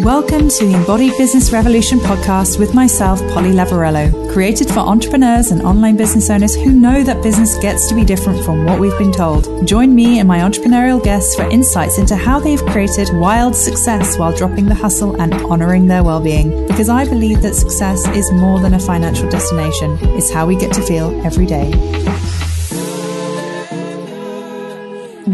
Welcome to the Embodied Business Revolution podcast with myself, Polly Lavarello, created for entrepreneurs and online business owners who know that business gets to be different from what we've been told. Join me and my entrepreneurial guests for insights into how they've created wild success while dropping the hustle and honoring their well-being. Because I believe that success is more than a financial destination. It's how we get to feel every day.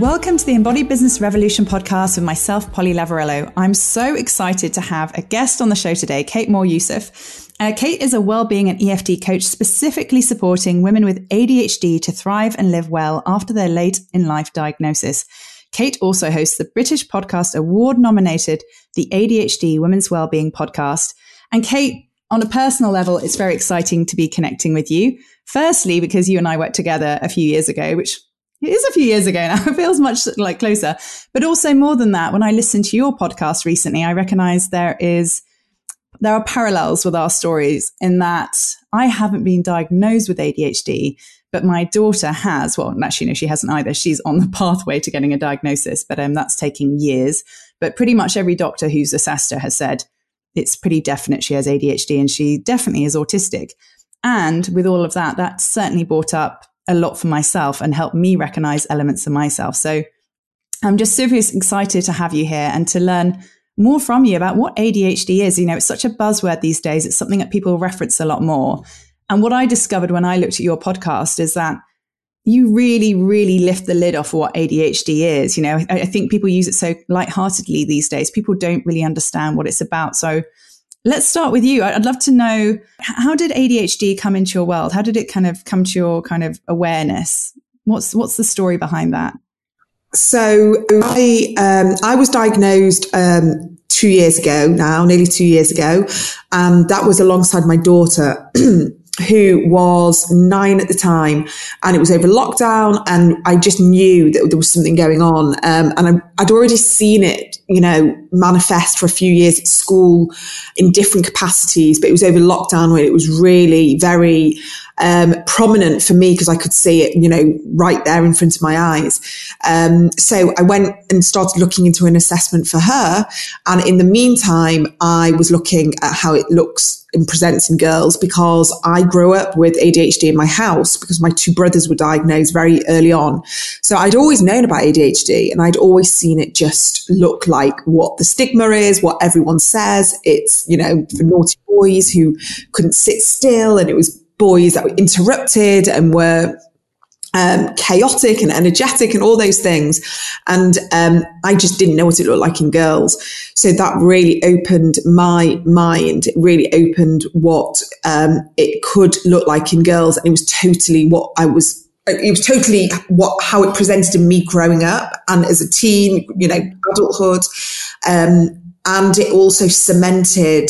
Welcome to the Embodied Business Revolution podcast with myself, Polly Lavarello. I'm so excited to have a guest on the show today, Kate Moryoussef. Uh, Kate is a well-being and EFT coach specifically supporting women with ADHD to thrive and live well after their late in life diagnosis. Kate also hosts the British Podcast Award nominated The ADHD Women's Wellbeing Podcast. And Kate, on a personal level, it's very exciting to be connecting with you. Firstly, because you and I worked together a few years ago, which it is a few years ago now. It feels much like closer. But also more than that, when I listened to your podcast recently, I recognize there is there are parallels with our stories in that I haven't been diagnosed with ADHD, but my daughter has. Well, actually, no, she hasn't either. She's on the pathway to getting a diagnosis, but um, that's taking years. But pretty much every doctor who's assessed her has said it's pretty definite she has ADHD and she definitely is autistic. And with all of that, that certainly brought up a lot for myself and helped me recognize elements of myself. So I'm just super excited to have you here and to learn more from you about what ADHD is. You know, it's such a buzzword these days. It's something that people reference a lot more. And what I discovered when I looked at your podcast is that you really, really lift the lid off what ADHD is. You know, I, I think people use it so lightheartedly these days. People don't really understand what it's about. So Let's start with you. I'd love to know how did ADHD come into your world? How did it kind of come to your kind of awareness? What's what's the story behind that? So I um, I was diagnosed um, two years ago now, nearly two years ago, and that was alongside my daughter. who was nine at the time and it was over lockdown and I just knew that there was something going on. Um, and I, would already seen it, you know, manifest for a few years at school in different capacities, but it was over lockdown when it was really very, um, prominent for me because I could see it, you know, right there in front of my eyes. Um, so I went and started looking into an assessment for her. And in the meantime, I was looking at how it looks and presents in girls because I grew up with ADHD in my house because my two brothers were diagnosed very early on. So I'd always known about ADHD and I'd always seen it just look like what the stigma is, what everyone says. It's, you know, for naughty boys who couldn't sit still and it was boys that were interrupted and were um, chaotic and energetic and all those things. And um, I just didn't know what it looked like in girls. So that really opened my mind. It really opened what um, it could look like in girls. And it was totally what I was. It was totally what how it presented in me growing up and as a teen, you know, adulthood, um, and it also cemented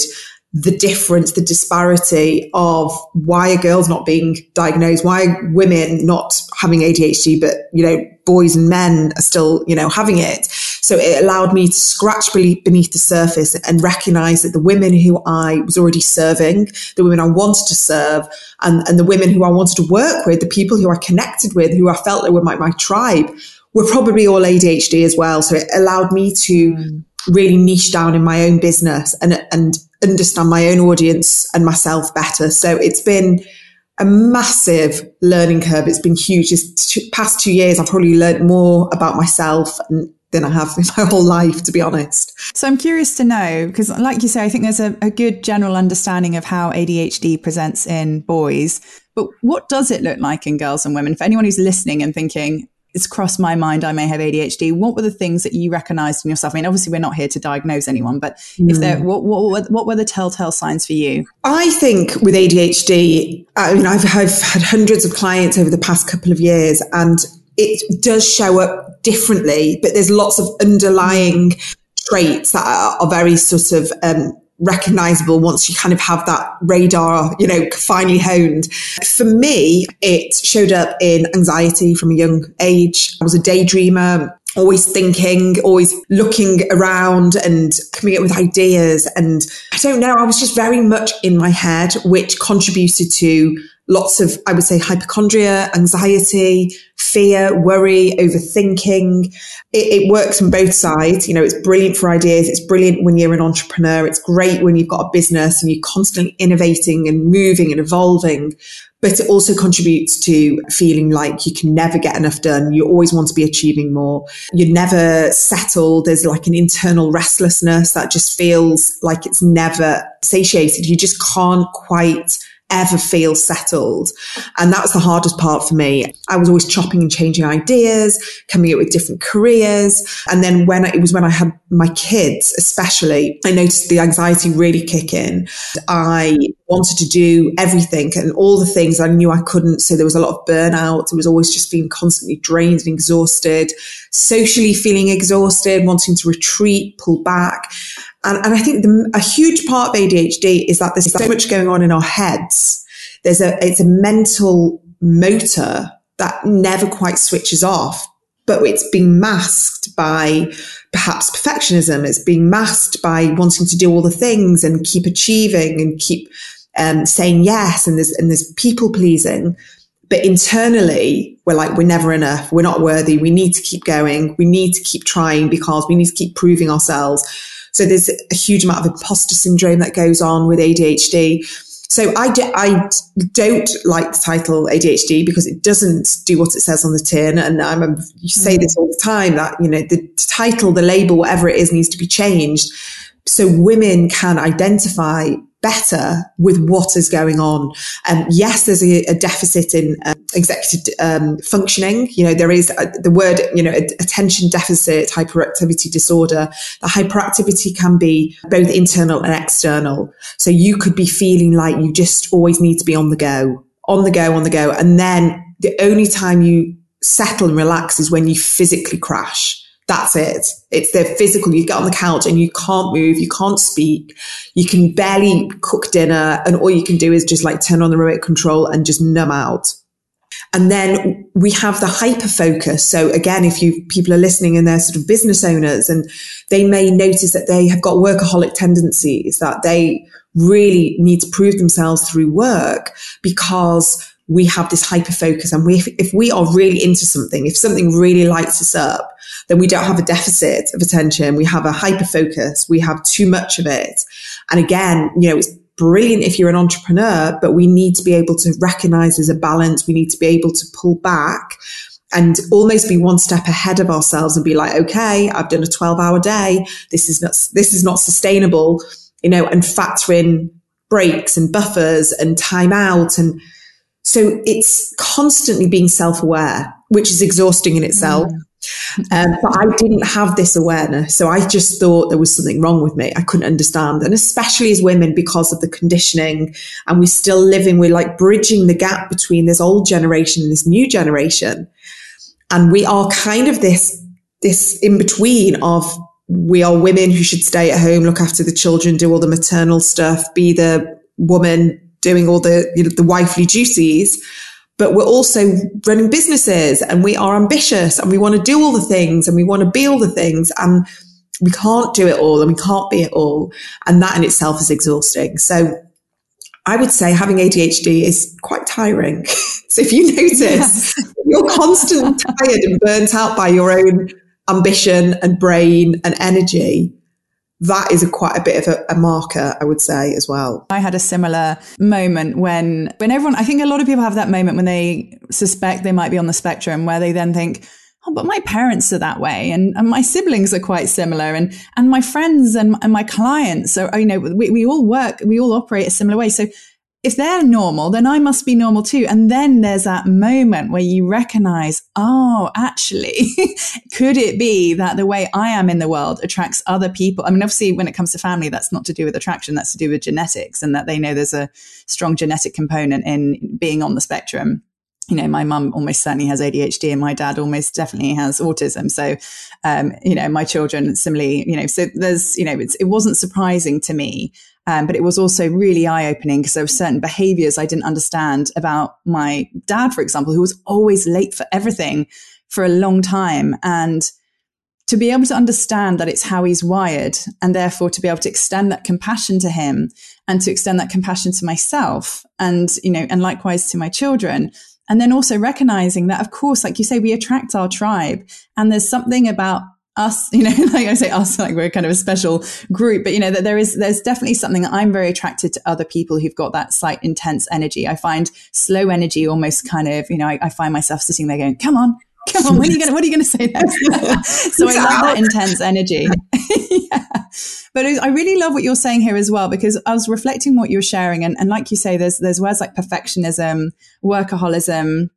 the difference, the disparity of why are girls not being diagnosed? Why are women not having ADHD, but, you know, boys and men are still, you know, having it. So it allowed me to scratch beneath the surface and recognize that the women who I was already serving, the women I wanted to serve and, and the women who I wanted to work with, the people who I connected with, who I felt they were my, my tribe were probably all ADHD as well. So it allowed me to mm. really niche down in my own business and, and understand my own audience and myself better. So it's been a massive learning curve. It's been huge. This past two years, I've probably learned more about myself and than I have in my whole life, to be honest. So I'm curious to know, because like you say, I think there's a, a, good general understanding of how ADHD presents in boys, but what does it look like in girls and women? For anyone who's listening and thinking, it's crossed my mind I may have ADHD. What were the things that you recognized in yourself? I mean, obviously, we're not here to diagnose anyone, but mm. if there, what, what, what were the telltale signs for you? I think with ADHD, I mean, I've, I've had hundreds of clients over the past couple of years, and it does show up differently, but there's lots of underlying traits that are, are very sort of um, recognizable once you kind of have that radar, you know, finely honed. For me, it showed up in anxiety from a young age. I was a daydreamer always thinking, always looking around and coming up with ideas. And I don't know, I was just very much in my head, which contributed to lots of, I would say, hypochondria, anxiety, fear, worry, overthinking. It, it, works on both sides. You know, it's brilliant for ideas. It's brilliant when you're an entrepreneur. It's great when you've got a business and you're constantly innovating and moving and evolving. But it also contributes to feeling like you can never get enough done. You always want to be achieving more. You're never settled. There's like an internal restlessness that just feels like it's never satiated. You just can't quite ever feel settled. And that was the hardest part for me. I was always chopping and changing ideas, coming up with different careers. And then when I, it was when I had my kids, especially, I noticed the anxiety really kick in. I wanted to do everything and all the things I knew I couldn't. So there was a lot of burnout. It was always just feeling constantly drained and exhausted, socially feeling exhausted, wanting to retreat, pull back. And, and I think the, a huge part of ADHD is that there's so much going on in our heads. There's a, it's a mental motor that never quite switches off, but it's being masked by perhaps perfectionism. It's being masked by wanting to do all the things and keep achieving and keep um, saying yes. And there's, and there's people pleasing. But internally, we're like, we're never enough. We're not worthy. We need to keep going. We need to keep trying because we need to keep proving ourselves. So there's a huge amount of imposter syndrome that goes on with ADHD. So I, do, I don't like the title ADHD because it doesn't do what it says on the tin. And I'm, you say mm. this all the time that, you know, the title, the label, whatever it is needs to be changed. So women can identify better with what is going on. Um, yes, there's a, a deficit in uh, executive um, functioning. You know, there is a, the word, you know, attention deficit hyperactivity disorder. The hyperactivity can be both internal and external. So you could be feeling like you just always need to be on the go, on the go, on the go. And then the only time you settle and relax is when you physically crash. That's it. It's the physical. You get on the couch and you can't move. You can't speak. You can barely cook dinner. And all you can do is just like turn on the remote control and just numb out. And then we have the hyper focus. So again, if you people are listening and they're sort of business owners and they may notice that they have got workaholic tendencies, that they really need to prove themselves through work because we have this hyper focus and we, if we are really into something, if something really lights us up, then we don't have a deficit of attention. We have a hyper focus. We have too much of it. And again, you know, it's brilliant if you're an entrepreneur, but we need to be able to recognize there's a balance. We need to be able to pull back and almost be one step ahead of ourselves and be like, okay, I've done a 12 hour day. This is not, this is not sustainable, you know, and factor in breaks and buffers and time out and, so it's constantly being self aware, which is exhausting in itself. Mm. Um, but I didn't have this awareness. So I just thought there was something wrong with me. I couldn't understand. And especially as women, because of the conditioning, and we're still living, we're like bridging the gap between this old generation and this new generation. And we are kind of this, this in between of we are women who should stay at home, look after the children, do all the maternal stuff, be the woman doing all the, you know, the wifely duties. But we're also running businesses and we are ambitious and we want to do all the things and we want to be all the things. And we can't do it all and we can't be it all. And that in itself is exhausting. So I would say having ADHD is quite tiring. so if you notice yes. you're constantly tired and burnt out by your own ambition and brain and energy, that is a quite a bit of a, a, marker, I would say, as well. I had a similar moment when, when everyone, I think a lot of people have that moment when they suspect they might be on the spectrum, where they then think, oh, but my parents are that way, and, and my siblings are quite similar, and and my friends and, and my clients are, you know, we, we all work, we all operate a similar way. So if they're normal, then I must be normal too. And then there's that moment where you recognize, oh, actually, could it be that the way I am in the world attracts other people? I mean, obviously, when it comes to family, that's not to do with attraction, that's to do with genetics and that they know there's a strong genetic component in being on the spectrum. You know, my mum almost certainly has ADHD and my dad almost definitely has autism. So, um, you know, my children similarly, you know, so there's, you know, it wasn't surprising to me um, but it was also really eye opening because there were certain behaviors I didn't understand about my dad, for example, who was always late for everything for a long time. And to be able to understand that it's how he's wired and therefore to be able to extend that compassion to him and to extend that compassion to myself and, you know, and likewise to my children And then also recognizing that, of course, like you say, we attract our tribe and there's something about us, you know, like I say us, like we're kind of a special group, but you know, that there is, there's definitely something that I'm very attracted to other people who've got that slight intense energy. I find slow energy almost kind of, you know, I, I find myself sitting there going, come on, come on, what are you going to, what are you going to say next? so I love that intense energy. yeah. But I really love what you're saying here as well, because I was reflecting what you were sharing. And, and like you say, there's, there's words like perfectionism, workaholism,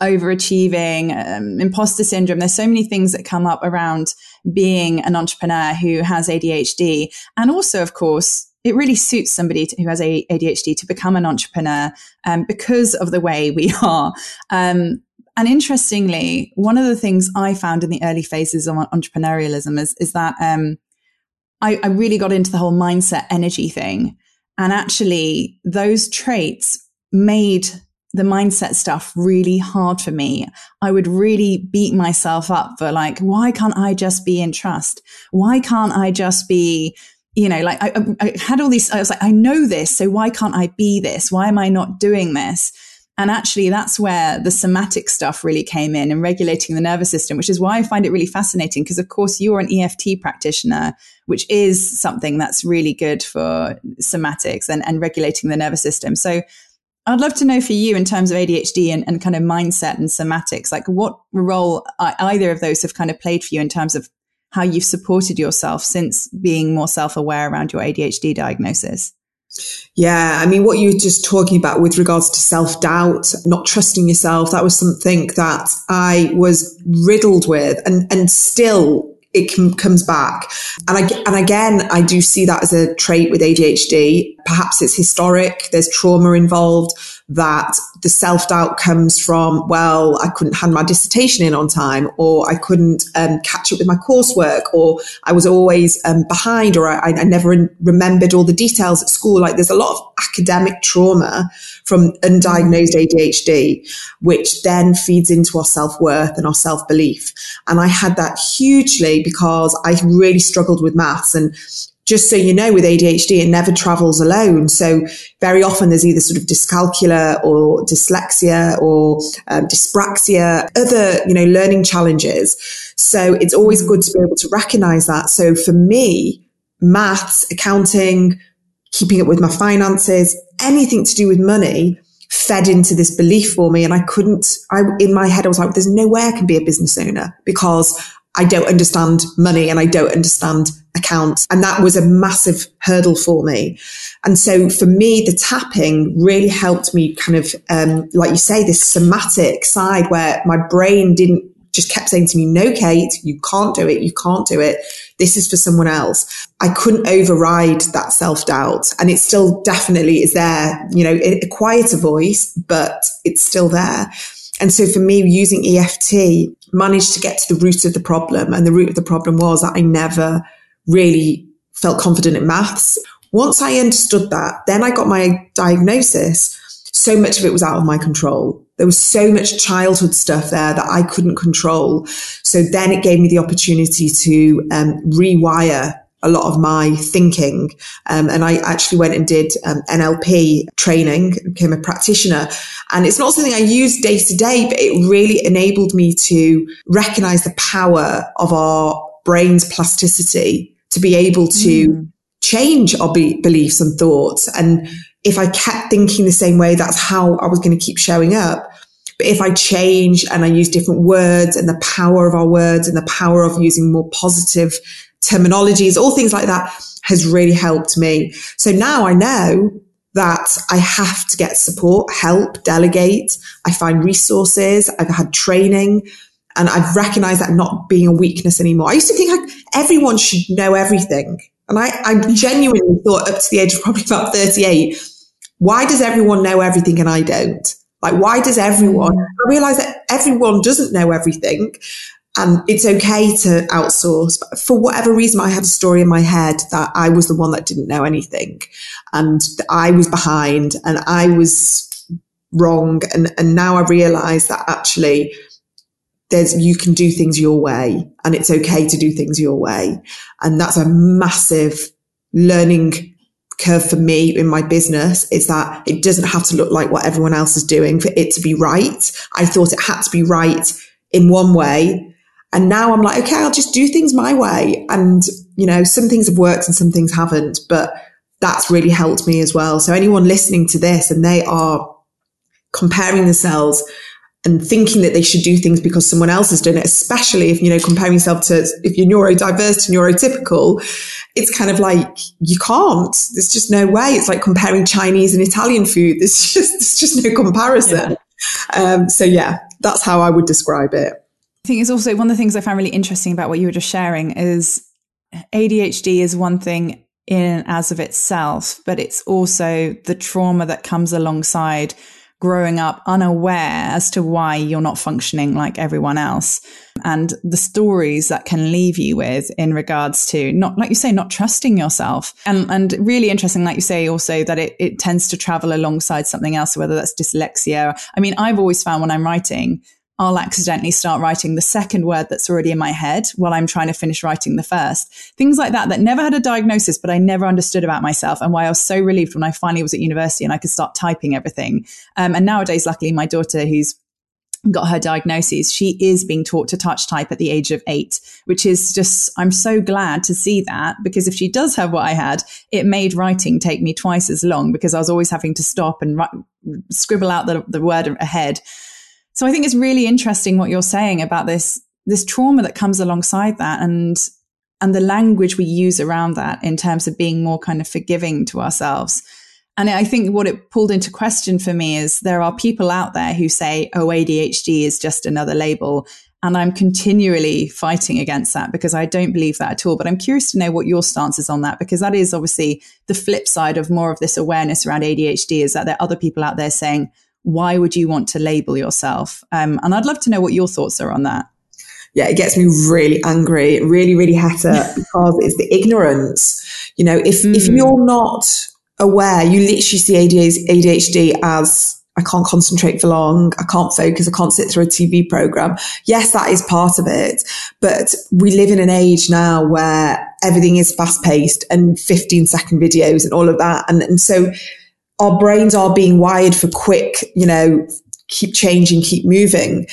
overachieving, um, imposter syndrome. There's so many things that come up around being an entrepreneur who has ADHD. And also, of course, it really suits somebody to, who has ADHD to become an entrepreneur um, because of the way we are. Um, and interestingly, one of the things I found in the early phases of entrepreneurialism is, is that um, I, I really got into the whole mindset energy thing. And actually, those traits made the mindset stuff really hard for me. I would really beat myself up for like, why can't I just be in trust? Why can't I just be, you know, like I, I, had all these, I was like, I know this. So why can't I be this? Why am I not doing this? And actually, that's where the somatic stuff really came in and regulating the nervous system, which is why I find it really fascinating. Because, of course, you're an EFT practitioner, which is something that's really good for somatics and, and regulating the nervous system. So, I'd love to know for you in terms of ADHD and, and kind of mindset and somatics, like what role either of those have kind of played for you in terms of how you've supported yourself since being more self aware around your ADHD diagnosis? Yeah, I mean, what you were just talking about with regards to self doubt, not trusting yourself, that was something that I was riddled with and, and still it can, comes back. And I, and again, I do see that as a trait with ADHD. Perhaps it's historic. There's trauma involved that the self doubt comes from, well, I couldn't hand my dissertation in on time, or I couldn't um, catch up with my coursework, or I was always um, behind, or I, I, never remembered all the details at school. Like there's a lot of academic trauma from undiagnosed ADHD, which then feeds into our self worth and our self belief. And I had that hugely because I really struggled with maths and just so you know, with ADHD, it never travels alone. So very often there's either sort of dyscalculia or dyslexia or um, dyspraxia, other, you know, learning challenges. So it's always good to be able to recognize that. So for me, maths, accounting, keeping up with my finances, anything to do with money fed into this belief for me. And I couldn't, I, in my head, I was like, there's no way I can be a business owner because I don't understand money and I don't understand accounts. And that was a massive hurdle for me. And so for me, the tapping really helped me kind of, um, like you say, this somatic side where my brain didn't just kept saying to me, no, Kate, you can't do it. You can't do it. This is for someone else. I couldn't override that self doubt and it still definitely is there, you know, it, a quieter voice, but it's still there. And so for me, using EFT managed to get to the root of the problem. And the root of the problem was that I never really felt confident in maths. Once I understood that, then I got my diagnosis. So much of it was out of my control. There was so much childhood stuff there that I couldn't control. So then it gave me the opportunity to um, rewire a lot of my thinking. Um, and I actually went and did um, NLP training, became a practitioner. And it's not something I use day to day, but it really enabled me to recognize the power of our brain's plasticity to be able to mm. change our be- beliefs and thoughts. And if I kept thinking the same way, that's how I was going to keep showing up. But if I change and I use different words and the power of our words and the power of using more positive terminologies, all things like that has really helped me. So now I know that I have to get support, help, delegate. I find resources. I've had training and I've recognized that not being a weakness anymore. I used to think like everyone should know everything. And I, I genuinely thought up to the age of probably about 38, why does everyone know everything and I don't? Like, why does everyone? I realize that everyone doesn't know everything and it's okay to outsource. But for whatever reason, I had a story in my head that I was the one that didn't know anything and I was behind and I was wrong. And, and now I realize that actually there's, you can do things your way and it's okay to do things your way. And that's a massive learning curve for me in my business is that it doesn't have to look like what everyone else is doing for it to be right. I thought it had to be right in one way. And now I'm like, okay, I'll just do things my way. And, you know, some things have worked and some things haven't, but that's really helped me as well. So anyone listening to this and they are comparing themselves and thinking that they should do things because someone else has done it, especially if, you know, comparing yourself to, if you're neurodiverse to neurotypical, it's kind of like, you can't, there's just no way. It's like comparing Chinese and Italian food. There's just, there's just no comparison. Yeah. Um, so yeah, that's how I would describe it. I think it's also one of the things I found really interesting about what you were just sharing is ADHD is one thing in as of itself, but it's also the trauma that comes alongside growing up unaware as to why you're not functioning like everyone else and the stories that can leave you with in regards to not like you say not trusting yourself. And and really interesting like you say also that it, it tends to travel alongside something else whether that's dyslexia. I mean i've always found when i'm writing I'll accidentally start writing the second word that's already in my head while I'm trying to finish writing the first. Things like that, that never had a diagnosis, but I never understood about myself and why I was so relieved when I finally was at university and I could start typing everything. Um, and nowadays, luckily, my daughter, who's got her diagnosis, she is being taught to touch type at the age of eight, which is just, I'm so glad to see that because if she does have what I had, it made writing take me twice as long because I was always having to stop and write, scribble out the, the word ahead. So I think it's really interesting what you're saying about this this trauma that comes alongside that and and the language we use around that in terms of being more kind of forgiving to ourselves. And I think what it pulled into question for me is there are people out there who say, oh, ADHD is just another label. And I'm continually fighting against that because I don't believe that at all. But I'm curious to know what your stance is on that because that is obviously the flip side of more of this awareness around ADHD is that there are other people out there saying, why would you want to label yourself? Um, and I'd love to know what your thoughts are on that. Yeah, it gets me really angry, really, really hetta because it's the ignorance. You know, if, mm. if you're not aware, you literally see ADHD as I can't concentrate for long. I can't focus. I can't sit through a TV program. Yes, that is part of it. But we live in an age now where everything is fast paced and 15 second videos and all of that. And, and so our brains are being wired for quick, you know, keep changing, keep moving.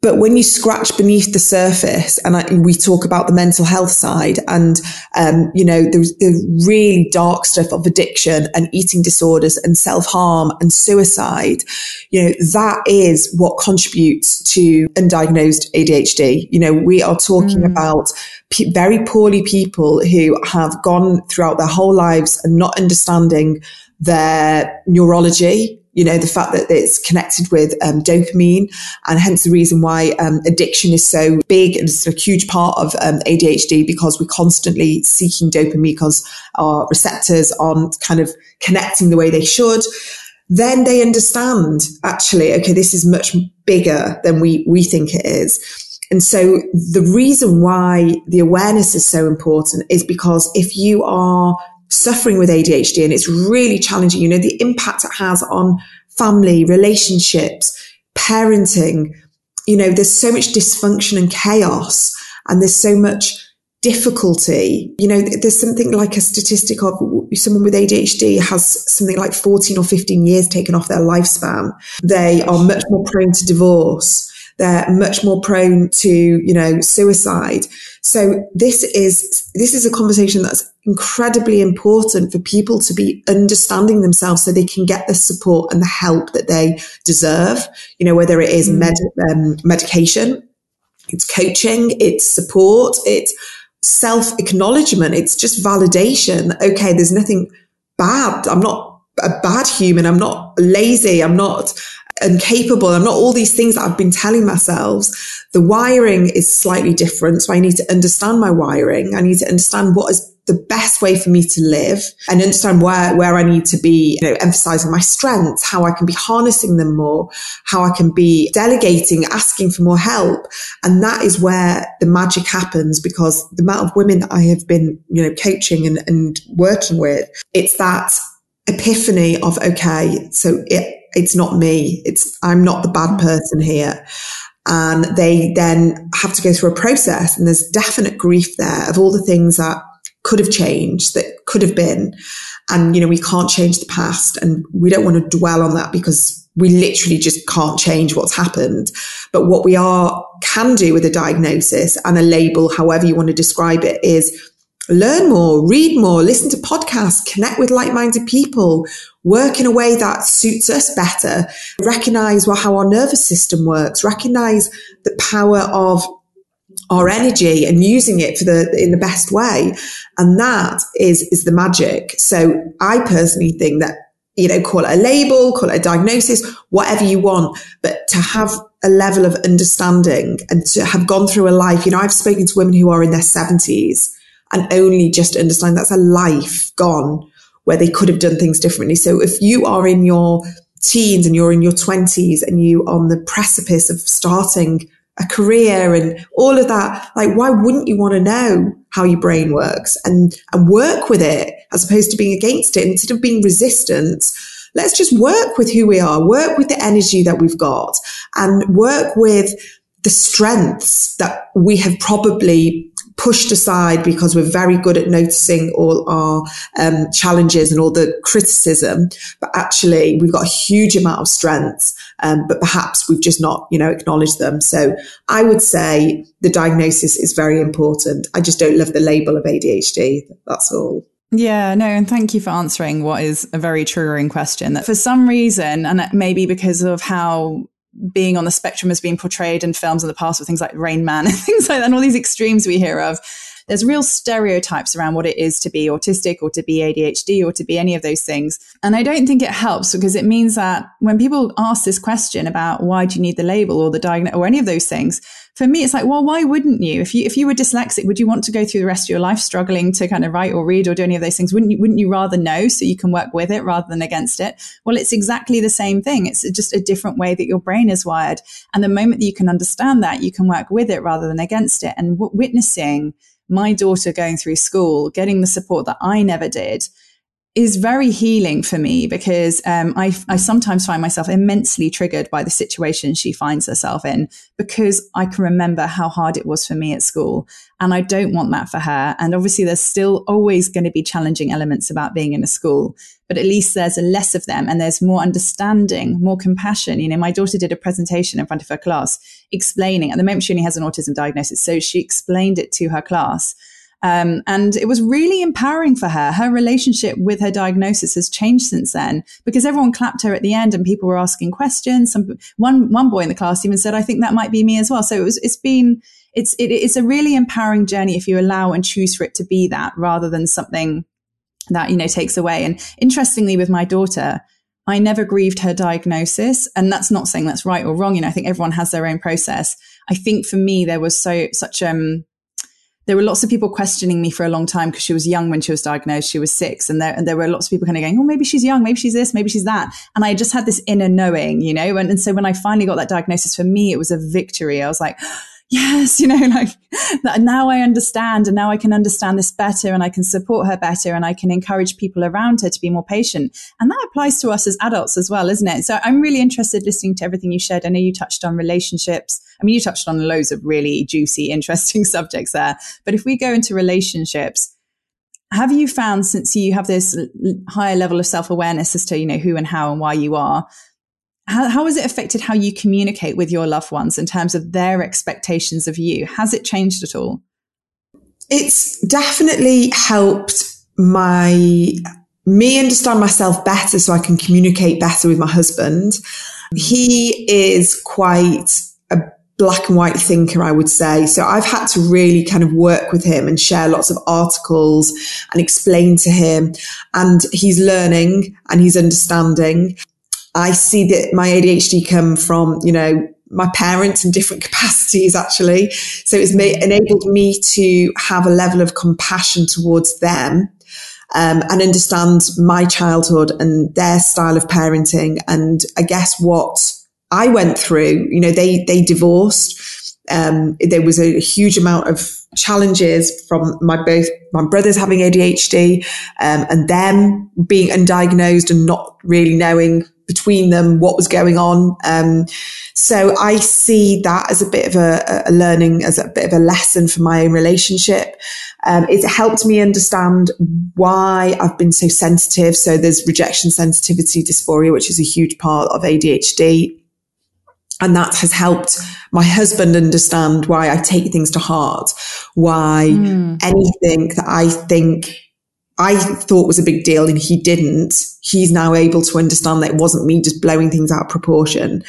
But when you scratch beneath the surface, and I, we talk about the mental health side, and um, you know the, the really dark stuff of addiction and eating disorders and self harm and suicide, you know that is what contributes to undiagnosed ADHD. You know we are talking mm. about p- very poorly people who have gone throughout their whole lives and not understanding their neurology, you know, the fact that it's connected with um, dopamine and hence the reason why um, addiction is so big and it's a huge part of um, ADHD because we're constantly seeking dopamine because our receptors aren't kind of connecting the way they should. Then they understand actually, okay, this is much bigger than we, we think it is. And so the reason why the awareness is so important is because if you are suffering with ADHD and it's really challenging. You know, the impact it has on family, relationships, parenting. You know, there's so much dysfunction and chaos and there's so much difficulty. You know, there's something like a statistic of someone with ADHD has something like 14 or 15 years taken off their lifespan. They are much more prone to divorce. They're much more prone to, you know, suicide. So this is, this is a conversation that's incredibly important for people to be understanding themselves so they can get the support and the help that they deserve. You know, whether it is mm. med- um, medication, it's coaching, it's support, it's self acknowledgement, it's just validation. Okay, there's nothing bad. I'm not a bad human. I'm not lazy. I'm not incapable. I'm not all these things that I've been telling myself. The wiring is slightly different. So I need to understand my wiring. I need to understand what is the best way for me to live and understand where, where I need to be, you know, emphasizing my strengths, how I can be harnessing them more, how I can be delegating, asking for more help. And that is where the magic happens because the amount of women that I have been, you know, coaching and, and working with, it's that epiphany of, okay, so it, it's not me. It's, I'm not the bad mm. person here. And they then have to go through a process and there's definite grief there of all the things that could have changed, that could have been. And, you know, we can't change the past and we don't want to dwell on that because we literally just can't change what's happened. But what we are can do with a diagnosis and a label, however you want to describe it, is learn more, read more, listen to podcasts, connect with like-minded people, work in a way that suits us better, recognize well, how our nervous system works, recognize the power of our energy and using it for the in the best way. And that is is the magic. So i personally think that you know call it a label call it a diagnosis whatever you want but to have a level of understanding and to have gone through a life you know i've spoken to women who are in their 70s and only just understand that's a life gone where they could have done things differently so if you are in your teens and you're in your 20s and you on the precipice of starting a career and all of that. Like, why wouldn't you want to know how your brain works and, and work with it as opposed to being against it instead of being resistant? Let's just work with who we are, work with the energy that we've got and work with the strengths that we have probably pushed aside because we're very good at noticing all our um, challenges and all the criticism. But actually, we've got a huge amount of strengths, um, but perhaps we've just not, you know, acknowledged them. So I would say the diagnosis is very important. I just don't love the label of ADHD. That's all. Yeah, no, and thank you for answering what is a very triggering question. That for some reason, and maybe because of how being on the spectrum has been portrayed in films in the past with things like Rain Man and things like that, and all these extremes we hear of. There's real stereotypes around what it is to be autistic or to be ADHD or to be any of those things. And I don't think it helps because it means that when people ask this question about why do you need the label or the diagnosis or any of those things, for me, it's like, well, why wouldn't you? If you if you were dyslexic, would you want to go through the rest of your life struggling to kind of write or read or do any of those things? Wouldn't you wouldn't you rather know so you can work with it rather than against it? Well, it's exactly the same thing. It's just a different way that your brain is wired. And the moment that you can understand that, you can work with it rather than against it. And witnessing my daughter going through school, getting the support that I never did, is very healing for me because um, I, I sometimes find myself immensely triggered by the situation she finds herself in because I can remember how hard it was for me at school. And I don't want that for her. And obviously, there's still always going to be challenging elements about being in a school, but at least there's less of them and there's more understanding, more compassion. You know, my daughter did a presentation in front of her class explaining, at the moment, she only has an autism diagnosis. So she explained it to her class um, and it was really empowering for her. Her relationship with her diagnosis has changed since then because everyone clapped her at the end and people were asking questions. Some, one, one boy in the class even said, I think that might be me as well. So it was, it's been, it's, it, it's a really empowering journey if you allow and choose for it to be that rather than something that, you know, takes away. And interestingly, with my daughter, I never grieved her diagnosis. And that's not saying that's right or wrong. You know, I think everyone has their own process. I think for me, there was so, such, um, there were lots of people questioning me for a long time because she was young when she was diagnosed. She was six. And there, and there were lots of people kind of going, oh, maybe she's young. Maybe she's this. Maybe she's that. And I just had this inner knowing, you know? And, and so when I finally got that diagnosis for me, it was a victory. I was like, yes, you know, like now I understand and now I can understand this better and I can support her better and I can encourage people around her to be more patient. And that applies to us as adults as well, isn't it? So I'm really interested listening to everything you shared. I know you touched on relationships. I mean, you touched on loads of really juicy, interesting subjects there. But if we go into relationships, have you found since you have this higher level of self awareness as to, you know, who and how and why you are, how, how has it affected how you communicate with your loved ones in terms of their expectations of you? Has it changed at all? It's definitely helped my me understand myself better so I can communicate better with my husband. He is quite a black and white thinker, I would say. So I've had to really kind of work with him and share lots of articles and explain to him. And he's learning and he's understanding. I see that my ADHD come from, you know, my parents in different capacities actually. So it's enabled me to have a level of compassion towards them um, and understand my childhood and their style of parenting. And I guess what I went through, you know, they, they divorced. Um, there was a huge amount of challenges from my both my brothers having ADHD um, and them being undiagnosed and not really knowing between them what was going on. Um, so I see that as a bit of a, a, learning, as a bit of a lesson for my own relationship. Um, it's helped me understand why I've been so sensitive. So there's rejection sensitivity dysphoria, which is a huge part of ADHD. And that has helped my husband understand why I take things to heart, why mm. anything that I think I thought was a big deal and he didn't, he's now able to understand that it wasn't me just blowing things out of proportion.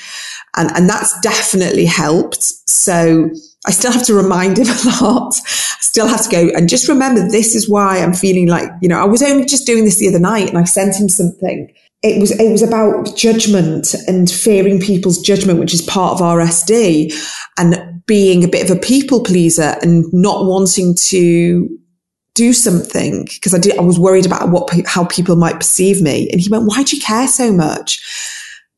And, and that's definitely helped. So I still have to remind him a lot. I still have to go and just remember this is why I'm feeling like, you know, I was only just doing this the other night and I sent him something. It was, it was about judgment and fearing people's judgment, which is part of RSD and being a bit of a people pleaser and not wanting to do something because I did, I was worried about what, how people might perceive me. And he went, why do you care so much?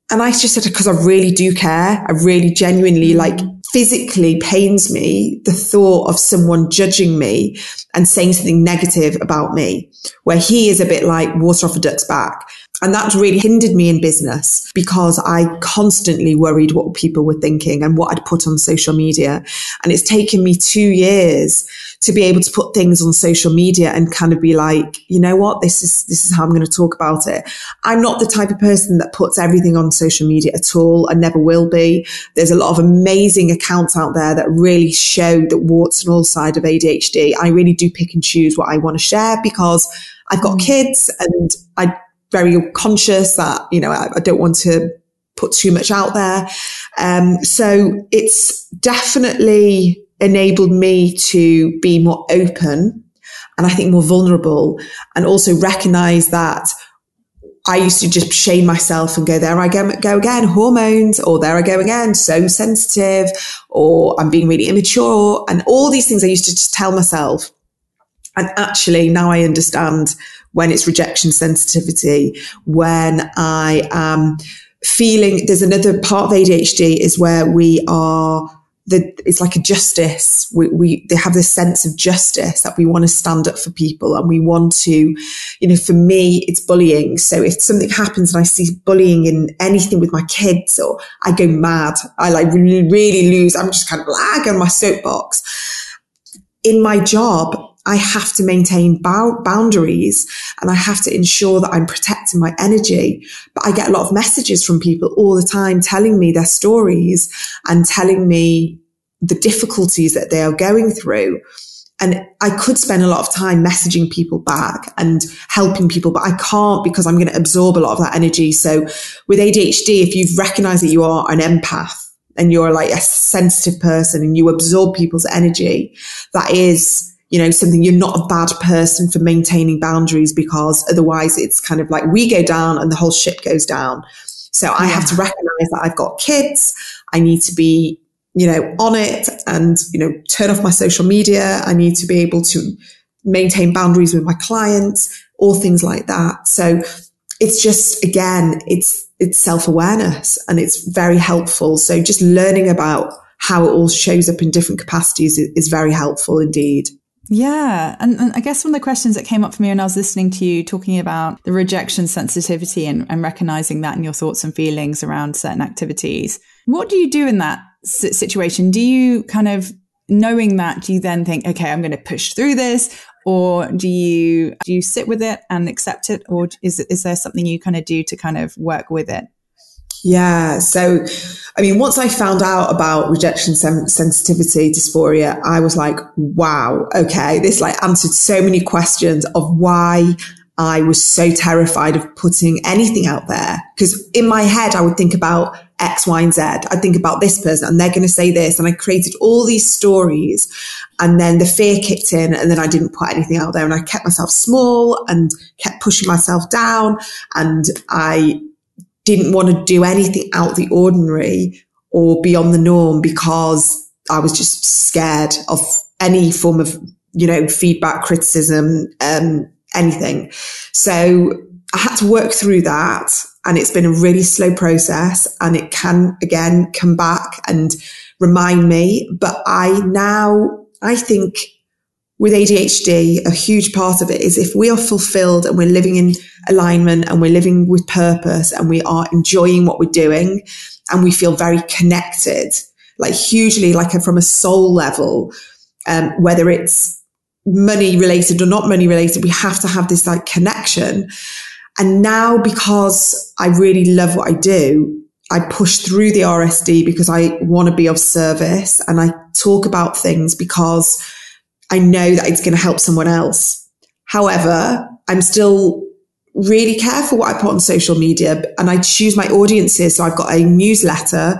And I just said, because I really do care. I really genuinely mm. like physically pains me the thought of someone judging me and saying something negative about me, where he is a bit like water off a duck's back. And that really hindered me in business because I constantly worried what people were thinking and what I'd put on social media. And it's taken me two years to be able to put things on social media and kind of be like, you know what, this is, this is how I'm going to talk about it. I'm not the type of person that puts everything on social media at all. I never will be. There's a lot of amazing accounts out there that really show the warts and all side of ADHD. I really do pick and choose what I want to share because I've got mm. kids and I'm very conscious that, you know, I, I don't want to put too much out there. Um, so it's definitely enabled me to be more open and I think more vulnerable and also recognize that I used to just shame myself and go, there I go, go again, hormones, or there I go again, so sensitive, or I'm being really immature. And all these things I used to just tell myself. And actually now I understand when it's rejection sensitivity, when I am feeling there's another part of ADHD is where we are the, it's like a justice. We, we, they have this sense of justice that we want to stand up for people and we want to, you know, for me, it's bullying. So if something happens and I see bullying in anything with my kids or I go mad, I like really, really lose. I'm just kind of lag ah, on my soapbox. In my job, I have to maintain boundaries and I have to ensure that I'm protecting my energy. But I get a lot of messages from people all the time telling me their stories and telling me the difficulties that they are going through. And I could spend a lot of time messaging people back and helping people, but I can't because I'm going to absorb a lot of that energy. So with ADHD, if you've recognized that you are an empath and you're like a sensitive person and you absorb people's energy, that is you know, something you're not a bad person for maintaining boundaries because otherwise it's kind of like we go down and the whole ship goes down. So I have to recognize that I've got kids. I need to be, you know, on it and, you know, turn off my social media. I need to be able to maintain boundaries with my clients, all things like that. So it's just, again, it's, it's self awareness and it's very helpful. So just learning about how it all shows up in different capacities is, is very helpful indeed. Yeah. And, and, I guess one of the questions that came up for me when I was listening to you talking about the rejection sensitivity and, and recognizing that in your thoughts and feelings around certain activities. What do you do in that situation? Do you kind of, knowing that, do you then think, okay, I'm going to push through this? Or do you, do you sit with it and accept it? Or is, is there something you kind of do to kind of work with it? Yeah. So, I mean, once I found out about rejection sen- sensitivity dysphoria, I was like, wow, okay, this like answered so many questions of why I was so terrified of putting anything out there. Cause in my head, I would think about X, Y, and Z. I'd think about this person and they're going to say this. And I created all these stories and then the fear kicked in and then I didn't put anything out there and I kept myself small and kept pushing myself down and I didn't want to do anything out the ordinary or beyond the norm because I was just scared of any form of, you know, feedback, criticism, um, anything. So I had to work through that and it's been a really slow process and it can again come back and remind me. But I now, I think with ADHD, a huge part of it is if we are fulfilled and we're living in alignment and we're living with purpose and we are enjoying what we're doing and we feel very connected, like hugely, like from a soul level, um, whether it's money related or not money related. We have to have this like connection. And now because I really love what I do, I push through the RSD because I want to be of service and I talk about things because I know that it's going to help someone else. However, I'm still really careful what I put on social media and I choose my audiences. So I've got a newsletter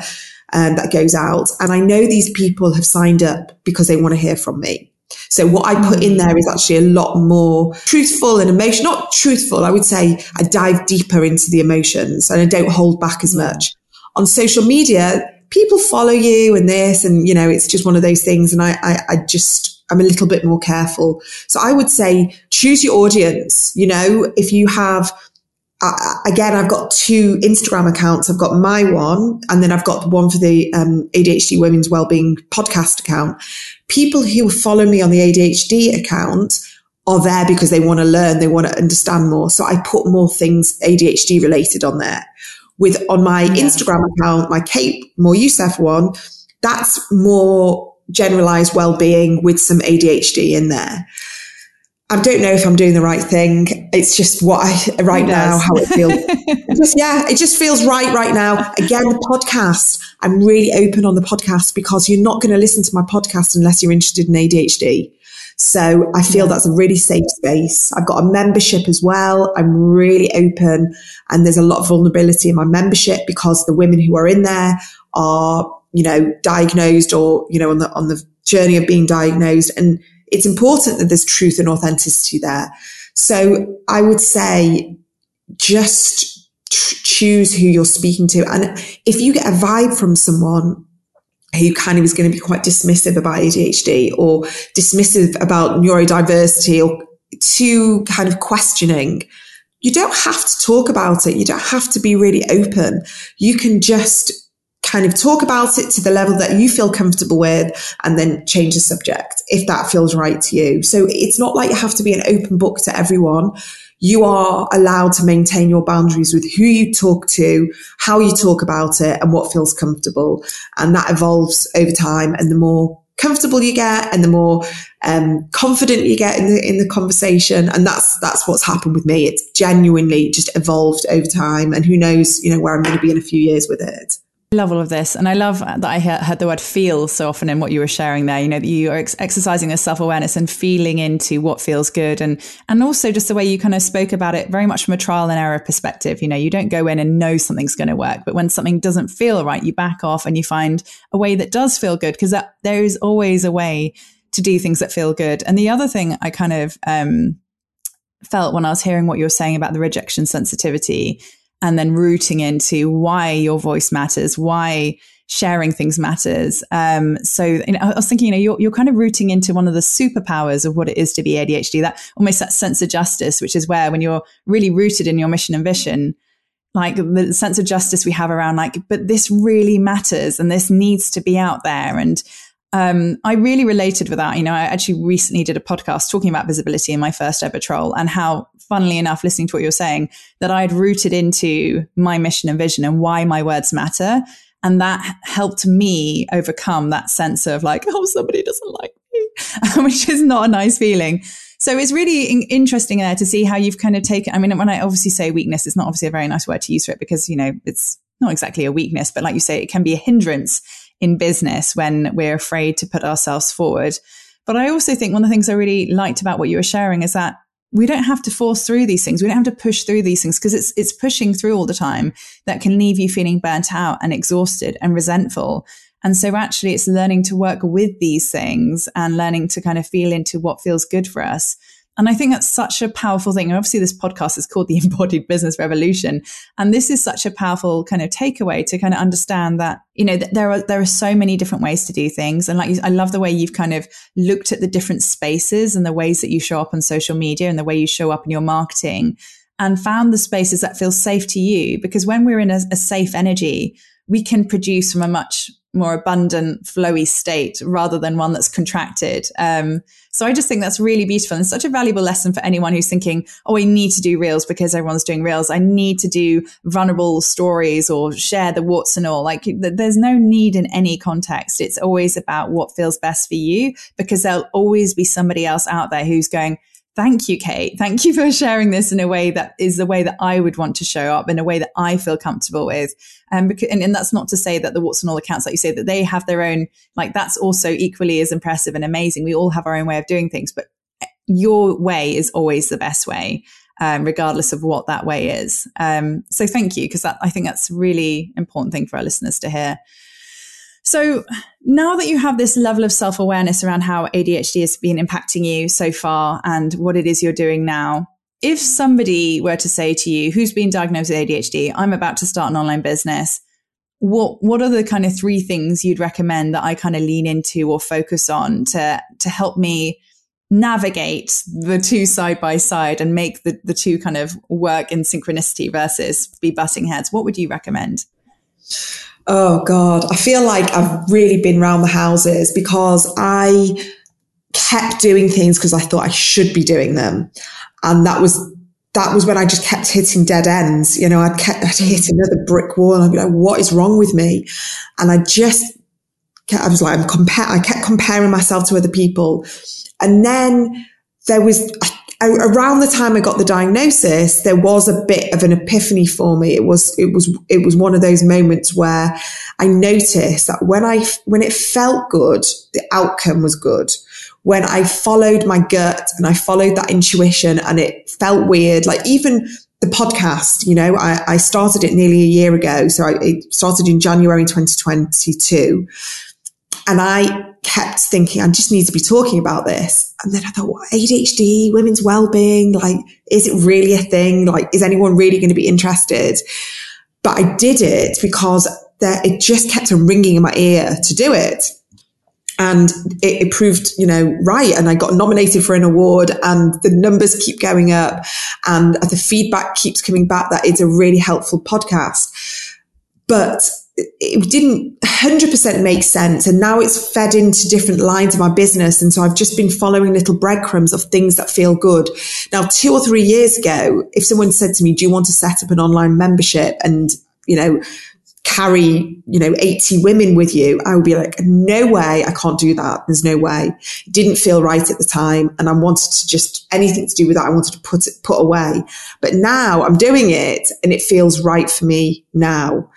um, that goes out and I know these people have signed up because they want to hear from me. So what I put in there is actually a lot more truthful and emotional, not truthful. I would say I dive deeper into the emotions and I don't hold back as much. On social media, people follow you and this, and you know, it's just one of those things. And I, I, I just, I'm a little bit more careful. So I would say choose your audience. You know, if you have, uh, again, I've got two Instagram accounts. I've got my one, and then I've got one for the um, ADHD Women's Wellbeing podcast account people who follow me on the ADHD account are there because they want to learn, they want to understand more. So I put more things ADHD related on there. With on my yeah. Instagram account, my Kate Moryoussef one, that's more generalized well-being with some ADHD in there. I don't know if I'm doing the right thing. It's just what I right now how it feels. it just, yeah, it just feels right right now. Again, the podcast. I'm really open on the podcast because you're not going to listen to my podcast unless you're interested in ADHD. So I feel that's a really safe space. I've got a membership as well. I'm really open and there's a lot of vulnerability in my membership because the women who are in there are, you know, diagnosed or, you know, on the, on the journey of being diagnosed. And it's important that there's truth and authenticity there. So I would say just choose who you're speaking to. And if you get a vibe from someone who kind of is going to be quite dismissive about ADHD or dismissive about neurodiversity or too kind of questioning, you don't have to talk about it. You don't have to be really open. You can just kind of talk about it to the level that you feel comfortable with and then change the subject if that feels right to you. So it's not like you have to be an open book to everyone you are allowed to maintain your boundaries with who you talk to, how you talk about it and what feels comfortable. And that evolves over time. And the more comfortable you get and the more um, confident you get in the, in the conversation. And that's, that's what's happened with me. It's genuinely just evolved over time. And who knows, you know, where I'm going to be in a few years with it love all of this. And I love that I heard the word feel so often in what you were sharing there. You know, that you are ex- exercising this self awareness and feeling into what feels good. And, and also just the way you kind of spoke about it very much from a trial and error perspective. You know, you don't go in and know something's going to work, but when something doesn't feel right, you back off and you find a way that does feel good because there is always a way to do things that feel good. And the other thing I kind of, um, felt when I was hearing what you were saying about the rejection sensitivity and then rooting into why your voice matters, why sharing things matters. Um, so you know, I was thinking, you know, you're, you're kind of rooting into one of the superpowers of what it is to be ADHD, that almost that sense of justice, which is where when you're really rooted in your mission and vision, like the sense of justice we have around like, but this really matters and this needs to be out there. And um, I really related with that. You know, I actually recently did a podcast talking about visibility in my first ever troll and how, funnily enough, listening to what you're saying, that I'd rooted into my mission and vision and why my words matter. And that helped me overcome that sense of like, oh, somebody doesn't like me, which is not a nice feeling. So it's really in- interesting there to see how you've kind of taken. I mean, when I obviously say weakness, it's not obviously a very nice word to use for it because, you know, it's not exactly a weakness, but like you say, it can be a hindrance in business when we're afraid to put ourselves forward. But I also think one of the things I really liked about what you were sharing is that we don't have to force through these things. We don't have to push through these things because it's it's pushing through all the time that can leave you feeling burnt out and exhausted and resentful. And so actually it's learning to work with these things and learning to kind of feel into what feels good for us. And I think that's such a powerful thing. And obviously, this podcast is called The Embodied Business Revolution. And this is such a powerful kind of takeaway to kind of understand that, you know, there are, there are so many different ways to do things. And like, I love the way you've kind of looked at the different spaces and the ways that you show up on social media and the way you show up in your marketing and found the spaces that feel safe to you. Because when we're in a, a safe energy, we can produce from a much more abundant, flowy state rather than one that's contracted. Um, so I just think that's really beautiful and such a valuable lesson for anyone who's thinking, oh, I need to do reels because everyone's doing reels. I need to do vulnerable stories or share the warts and all. Like there's no need in any context. It's always about what feels best for you because there'll always be somebody else out there who's going, Thank you, Kate. Thank you for sharing this in a way that is the way that I would want to show up in a way that I feel comfortable with. Um, because, and, and that's not to say that the Watson all accounts, like you say, that they have their own, like that's also equally as impressive and amazing. We all have our own way of doing things, but your way is always the best way. Um, regardless of what that way is. Um, so thank you, because I think that's a really important thing for our listeners to hear. So now that you have this level of self awareness around how ADHD has been impacting you so far and what it is you're doing now, if somebody were to say to you, who's been diagnosed with ADHD, I'm about to start an online business, what what are the kind of three things you'd recommend that I kind of lean into or focus on to to help me navigate the two side by side and make the, the two kind of work in synchronicity versus be butting heads? What would you recommend? Oh God, I feel like I've really been round the houses because I kept doing things because I thought I should be doing them. And that was, that was when I just kept hitting dead ends. You know, I'd kept, I'd hit another brick wall I'd be like, what is wrong with me? And I just, I was like, I'm compare, I kept comparing myself to other people. And then there was, I around the time I got the diagnosis, there was a bit of an epiphany for me. It was, it was, it was one of those moments where I noticed that when I, when it felt good, the outcome was good. When I followed my gut and I followed that intuition and it felt weird, like even the podcast, you know, I, I started it nearly a year ago. So I, it started in January 2022 and I kept thinking, I just need to be talking about this. And then I thought, well, ADHD, women's well-being, like, is it really a thing? Like, is anyone really going to be interested? But I did it because there, it just kept on ringing in my ear to do it. And it, it, proved, you know, right. And I got nominated for an award and the numbers keep going up and the feedback keeps coming back that it's a really helpful podcast. But it didn't 100% make sense. And now it's fed into different lines of my business. And so I've just been following little breadcrumbs of things that feel good. Now, two or three years ago, if someone said to me, do you want to set up an online membership and, you know, carry, you know, 80 women with you, I would be like, no way, I can't do that. There's no way. It didn't feel right at the time. And I wanted to just anything to do with that. I wanted to put it, put away. But now I'm doing it and it feels right for me now.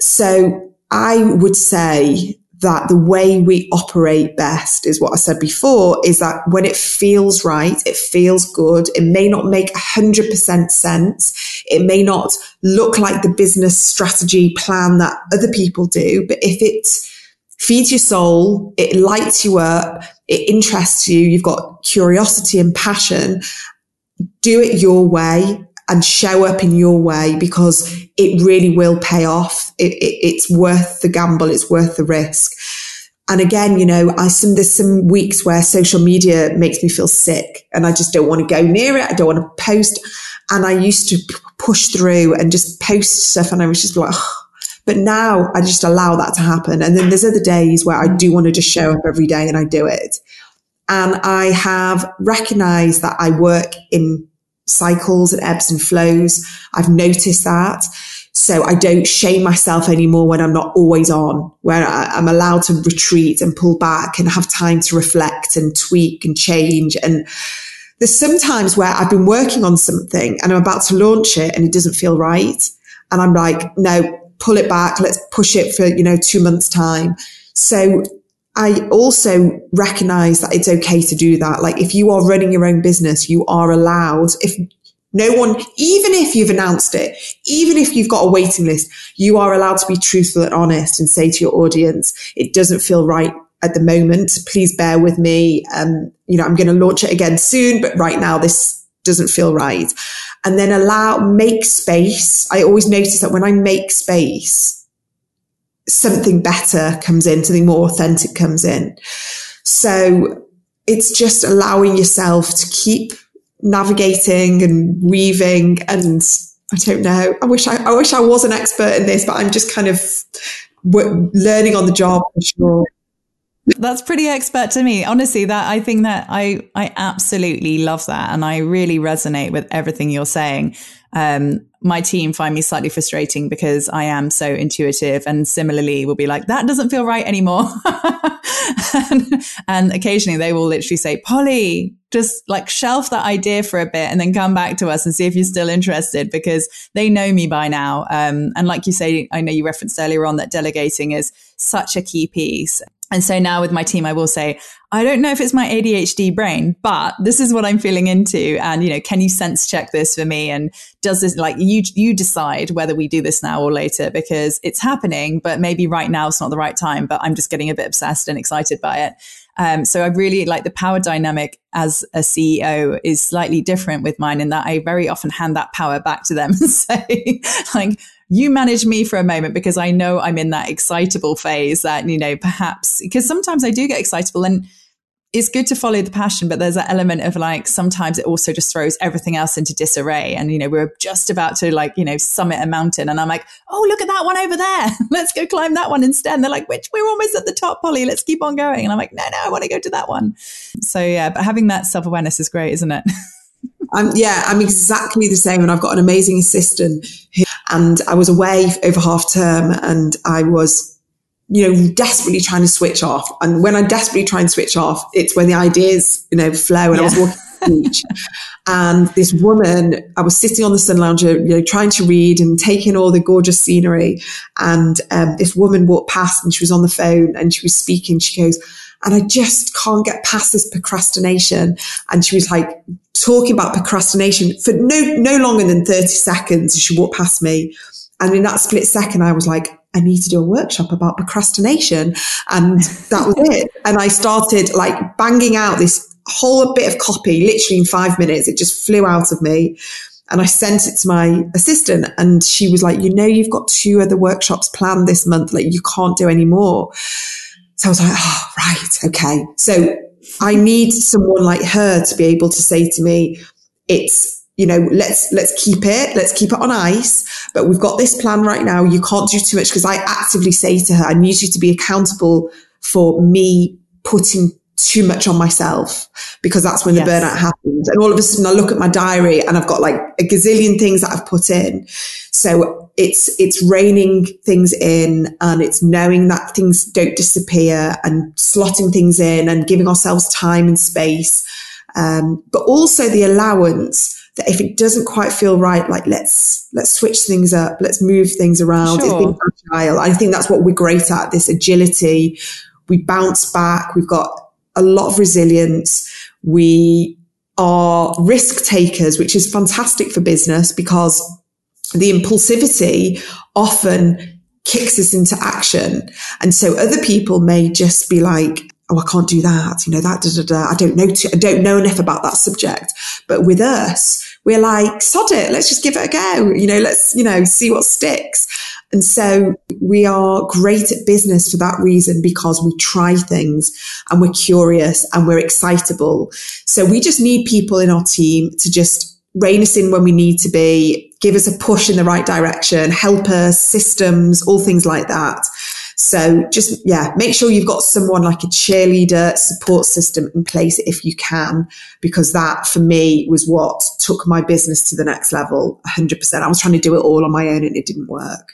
So I would say that the way we operate best is what I said before is that when it feels right, it feels good. It may not make 100% sense. It may not look like the business strategy plan that other people do, but if it feeds your soul, it lights you up, it interests you, you've got curiosity and passion, do it your way and show up in your way because it really will pay off. It, it, it's worth the gamble. It's worth the risk. And again, you know, I some there's some weeks where social media makes me feel sick and I just don't want to go near it. I don't want to post. And I used to p- push through and just post stuff and I was just like, oh. but now I just allow that to happen. And then there's other days where I do want to just show up every day and I do it. And I have recognized that I work in cycles and ebbs and flows. I've noticed that. So I don't shame myself anymore when I'm not always on, where I'm allowed to retreat and pull back and have time to reflect and tweak and change. And there's sometimes where I've been working on something and I'm about to launch it and it doesn't feel right. And I'm like, no, pull it back. Let's push it for, you know, two months time. So I also recognize that it's okay to do that. Like if you are running your own business, you are allowed, if no one, even if you've announced it, even if you've got a waiting list, you are allowed to be truthful and honest and say to your audience, it doesn't feel right at the moment. Please bear with me. Um, you know, I'm going to launch it again soon, but right now this doesn't feel right. And then allow, make space. I always notice that when I make space, something better comes in, something more authentic comes in. So it's just allowing yourself to keep navigating and weaving and I don't know. I wish I, I wish I was an expert in this, but I'm just kind of learning on the job for sure. That's pretty expert to me. Honestly, that I think that I I absolutely love that and I really resonate with everything you're saying. Um, my team find me slightly frustrating because I am so intuitive and similarly will be like, that doesn't feel right anymore. and, and, occasionally they will literally say, Polly, just like shelf that idea for a bit and then come back to us and see if you're still interested because they know me by now. Um, and like you say, I know you referenced earlier on that delegating is such a key piece. And so now with my team, I will say, I don't know if it's my ADHD brain, but this is what I'm feeling into. And, you know, can you sense check this for me? And does this like you, you decide whether we do this now or later because it's happening, but maybe right now it's not the right time, but I'm just getting a bit obsessed and excited by it. Um, so I really like the power dynamic as a CEO is slightly different with mine in that I very often hand that power back to them and say, like, you manage me for a moment because I know I'm in that excitable phase that, you know, perhaps because sometimes I do get excitable and it's good to follow the passion, but there's that element of like sometimes it also just throws everything else into disarray. And, you know, we're just about to like, you know, summit a mountain. And I'm like, oh, look at that one over there. Let's go climb that one instead. And they're like, which we're almost at the top, Polly. Let's keep on going. And I'm like, no, no, I want to go to that one. So, yeah, but having that self awareness is great, isn't it? I'm, yeah, I'm exactly the same. And I've got an amazing assistant who, and I was away over half term and I was you know, desperately trying to switch off. And when I desperately try and switch off, it's when the ideas, you know, flow. And yeah. I was walking the beach and this woman, I was sitting on the sun lounger, you know, trying to read and taking all the gorgeous scenery. And um, this woman walked past and she was on the phone and she was speaking. She goes, and I just can't get past this procrastination. And she was like talking about procrastination for no, no longer than 30 seconds. She walked past me. And in that split second, I was like, I need to do a workshop about procrastination. And that was it. And I started like banging out this whole bit of copy, literally in five minutes. It just flew out of me. And I sent it to my assistant and she was like, you know, you've got two other workshops planned this month. Like you can't do any more. So I was like, oh, right. Okay. So I need someone like her to be able to say to me, it's you know, let's, let's keep it, let's keep it on ice. But we've got this plan right now. You can't do too much because I actively say to her, I need you to be accountable for me putting too much on myself because that's when yes. the burnout happens. And all of a sudden I look at my diary and I've got like a gazillion things that I've put in. So it's, it's reining things in and it's knowing that things don't disappear and slotting things in and giving ourselves time and space. Um, but also the allowance that if it doesn't quite feel right, like let's let's switch things up, let's move things around. Sure. It's being agile. I think that's what we're great at. This agility. We bounce back. We've got a lot of resilience. We are risk takers, which is fantastic for business because the impulsivity often kicks us into action. And so other people may just be like, oh, I can't do that. You know, that, da, da, da. I don't know, I don't know enough about that subject. But with us, we're like, sod it. Let's just give it a go. You know, let's, you know, see what sticks. And so we are great at business for that reason because we try things and we're curious and we're excitable. So we just need people in our team to just rein us in when we need to be, give us a push in the right direction, help us, systems, all things like that. So just, yeah, make sure you've got someone like a cheerleader support system in place if you can, because that for me was what took my business to the next level 100%. I was trying to do it all on my own and it didn't work.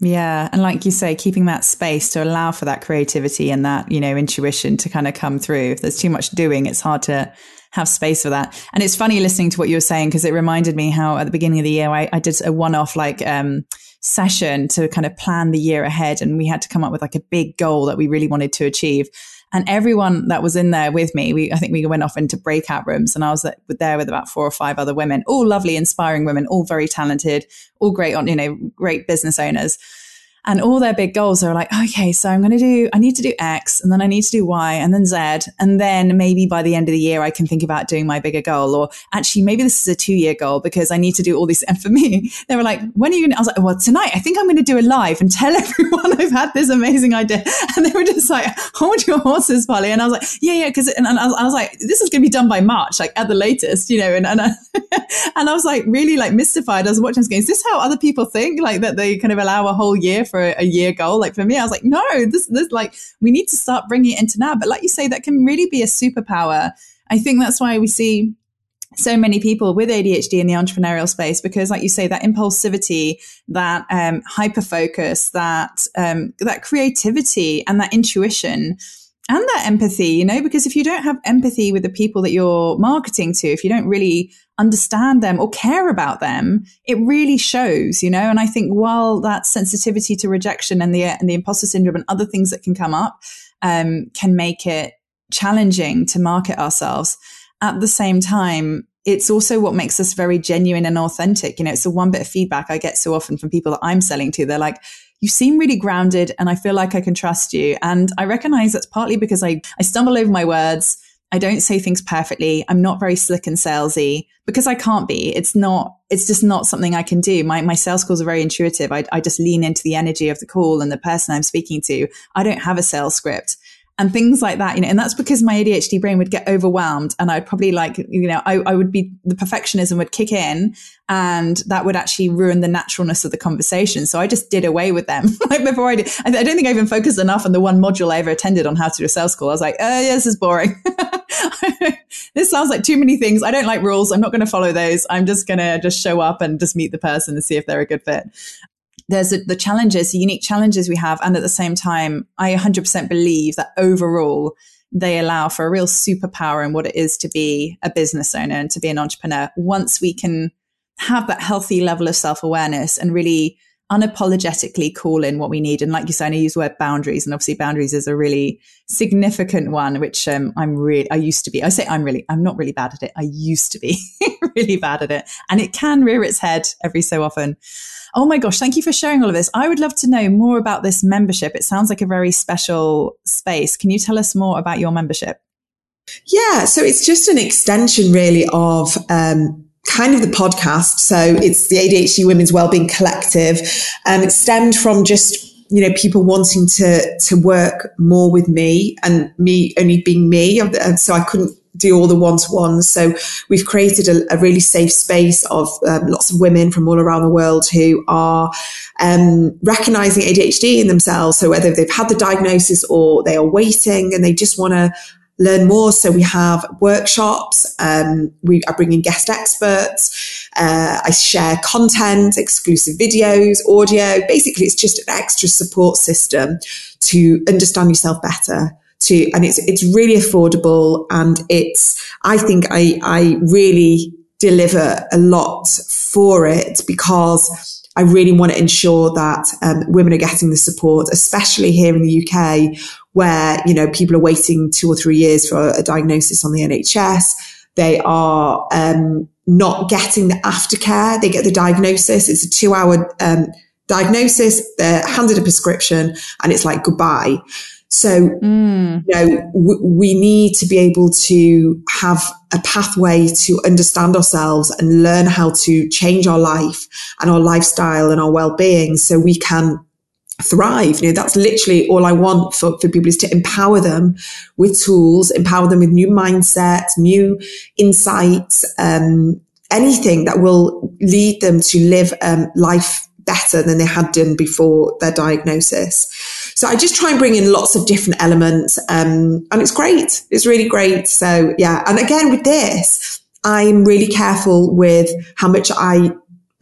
Yeah. And like you say, keeping that space to allow for that creativity and that, you know, intuition to kind of come through. If there's too much doing, it's hard to have space for that. And it's funny listening to what you were saying because it reminded me how at the beginning of the year, I, I did a one off like, um, session to kind of plan the year ahead. And we had to come up with like a big goal that we really wanted to achieve. And everyone that was in there with me, we, I think we went off into breakout rooms and I was there with about four or five other women, all lovely, inspiring women, all very talented, all great on, you know, great business owners. And all their big goals are like, okay, so I'm going to do, I need to do X and then I need to do Y and then Z. And then maybe by the end of the year, I can think about doing my bigger goal. Or actually, maybe this is a two year goal because I need to do all these. And for me, they were like, when are you going to, I was like, well, tonight, I think I'm going to do a live and tell everyone I've had this amazing idea. And they were just like, hold your horses, Polly. And I was like, yeah, yeah. Cause, and I was like, this is going to be done by March, like at the latest, you know, and, and, I, and I was like, really like mystified. I was watching this game. Is this how other people think? Like that they kind of allow a whole year for a, year goal? Like for me, I was like, no, this, this, like, we need to start bringing it into now. But like you say, that can really be a superpower. I think that's why we see so many people with ADHD in the entrepreneurial space because, like you say, that impulsivity, that um, hyper focus, that um, that creativity, and that intuition, and that empathy. You know, because if you don't have empathy with the people that you're marketing to, if you don't really understand them or care about them, it really shows. You know, and I think while that sensitivity to rejection and the and the imposter syndrome and other things that can come up um, can make it challenging to market ourselves at the same time, it's also what makes us very genuine and authentic. You know, it's the one bit of feedback I get so often from people that I'm selling to. They're like, you seem really grounded and I feel like I can trust you. And I recognize that's partly because I, I stumble over my words. I don't say things perfectly. I'm not very slick and salesy because I can't be. It's not, it's just not something I can do. My, my sales calls are very intuitive. I, I just lean into the energy of the call and the person I'm speaking to. I don't have a sales script and things like that, you know, and that's because my ADHD brain would get overwhelmed and I'd probably like, you know, I, I would be, the perfectionism would kick in and that would actually ruin the naturalness of the conversation. So I just did away with them like before I did. I, I, don't think I even focused enough on the one module I ever attended on how to do a sales call. I was like, oh yeah, this is boring. this sounds like too many things. I don't like rules. I'm not going to follow those. I'm just going to just show up and just meet the person and see if they're a good fit there's a, the challenges, the unique challenges we have. And at the same time, I 100% believe that overall, they allow for a real superpower in what it is to be a business owner and to be an entrepreneur. Once we can have that healthy level of self awareness and really unapologetically call in what we need. And like you said, I use the word boundaries, and obviously boundaries is a really significant one, which um, I'm really, I used to be. I say I'm really, I'm not really bad at it. I used to be really bad at it, and it can rear its head every so often. Oh my gosh, thank you for sharing all of this. I would love to know more about this membership. It sounds like a very special space. Can you tell us more about your membership? Yeah, so it's just an extension really of um, kind of the podcast. So it's the ADHD Women's Wellbeing Collective. and it stemmed from just you know people wanting to to work more with me and me only being me and so I couldn't do all the one-to-ones. So we've created a, a really safe space of um, lots of women from all around the world who are um, recognizing ADHD in themselves. So whether they've had the diagnosis or they are waiting and they just want to learn more. So we have workshops. Um, we are bringing guest experts. Uh, I share content, exclusive videos, audio. Basically, it's just an extra support system to understand yourself better to, and it's, it's really affordable and it's, I think I, I really deliver a lot for it because I really want to ensure that um, women are getting the support, especially here in the UK, where you know people are waiting two or three years for a diagnosis on the NHS. They are um, not getting the aftercare. They get the diagnosis. It's a two-hour um, diagnosis. They're handed a prescription, and it's like goodbye. So, mm. you know, w- we need to be able to have a pathway to understand ourselves and learn how to change our life and our lifestyle and our well-being so we can thrive. You know, that's literally all I want for, for people is to empower them with tools, empower them with new mindsets, new insights, um, anything that will lead them to live um, life better than they had done before their diagnosis. So I just try and bring in lots of different elements. Um, and it's great. It's really great. So yeah. And again, with this, I'm really careful with how much I,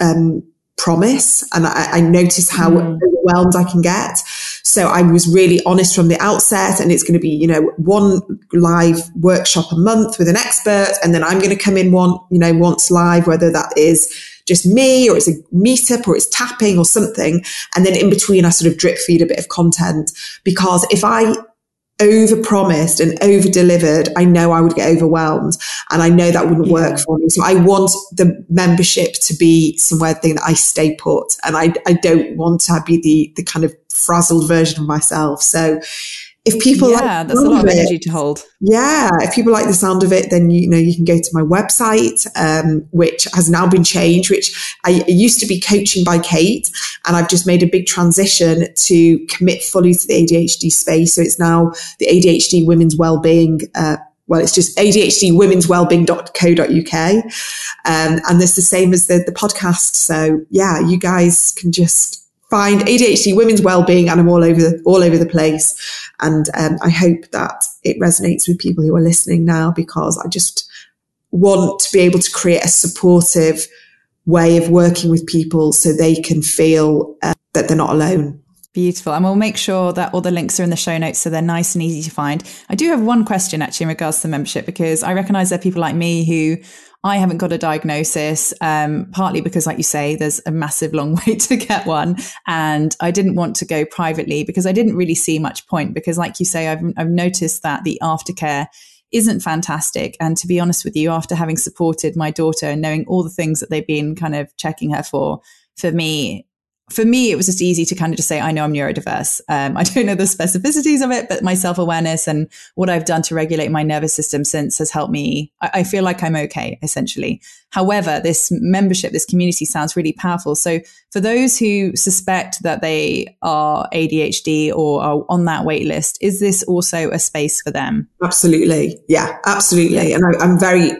um, promise and I, I notice how mm. overwhelmed I can get. So I was really honest from the outset and it's going to be, you know, one live workshop a month with an expert. And then I'm going to come in one, you know, once live, whether that is just me or it's a meetup or it's tapping or something. And then in between, I sort of drip feed a bit of content because if I over promised and over delivered, I know I would get overwhelmed and I know that wouldn't work for me. So I want the membership to be somewhere thing that I stay put and I, I don't want to be the, the kind of frazzled version of myself. So if people yeah, like that's a lot of, energy to hold. Yeah, if people like the sound of it, then you know you can go to my website, um, which has now been changed. Which I used to be coaching by Kate, and I've just made a big transition to commit fully to the ADHD space. So it's now the ADHD Women's Wellbeing. Uh, well, it's just ADHD Women's Wellbeing.co.uk. Um, and it's the same as the, the podcast. So yeah, you guys can just find ADHD women's well-being and I'm all over the, all over the place. And um, I hope that it resonates with people who are listening now because I just want to be able to create a supportive way of working with people so they can feel uh, that they're not alone. Beautiful. And we'll make sure that all the links are in the show notes so they're nice and easy to find. I do have one question actually in regards to membership because I recognize there are people like me who I haven't got a diagnosis, um, partly because, like you say, there's a massive long way to get one. And I didn't want to go privately because I didn't really see much point. Because, like you say, I've, I've noticed that the aftercare isn't fantastic. And to be honest with you, after having supported my daughter and knowing all the things that they've been kind of checking her for, for me, for me, it was just easy to kind of just say, I know I'm neurodiverse. Um, I don't know the specificities of it, but my self awareness and what I've done to regulate my nervous system since has helped me. I, I, feel like I'm okay, essentially. However, this membership, this community sounds really powerful. So for those who suspect that they are ADHD or are on that wait list, is this also a space for them? Absolutely. Yeah, absolutely. And I, I'm very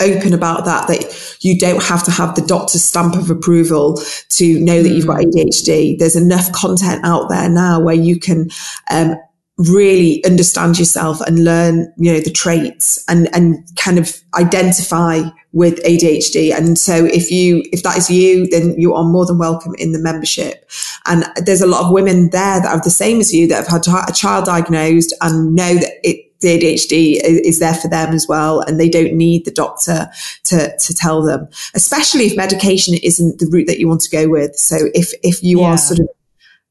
open about that, that you don't have to have the doctor's stamp of approval to know that you've got mm. ADHD. There's enough content out there now where you can, um, really understand yourself and learn, you know, the traits and, and kind of identify with ADHD. And so if you, if that is you, then you are more than welcome in the membership. And there's a lot of women there that are the same as you that have had a child diagnosed and know that it the ADHD is there for them as well, and they don't need the doctor to to tell them. Especially if medication isn't the route that you want to go with. So if if you yeah. are sort of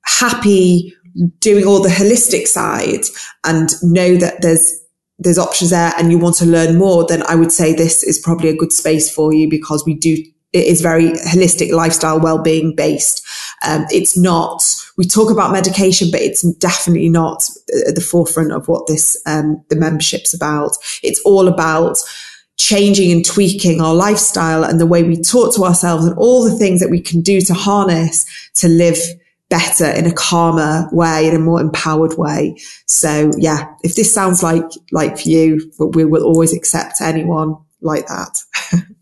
happy doing all the holistic side and know that there's there's options there and you want to learn more, then I would say this is probably a good space for you because we do it is very holistic lifestyle well-being based. Um, it's not we talk about medication, but it's definitely not at the forefront of what this, um, the membership's about. It's all about changing and tweaking our lifestyle and the way we talk to ourselves and all the things that we can do to harness to live better in a calmer way, in a more empowered way. So yeah, if this sounds like, like for you, we will always accept anyone like that.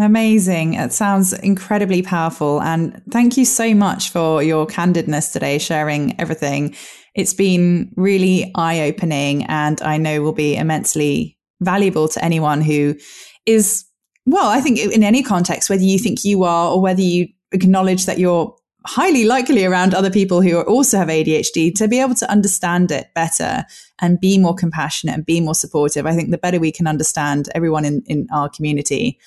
Amazing. It sounds incredibly powerful. And thank you so much for your candidness today, sharing everything. It's been really eye opening and I know will be immensely valuable to anyone who is, well, I think in any context, whether you think you are or whether you acknowledge that you're highly likely around other people who also have ADHD to be able to understand it better and be more compassionate and be more supportive. I think the better we can understand everyone in, in our community,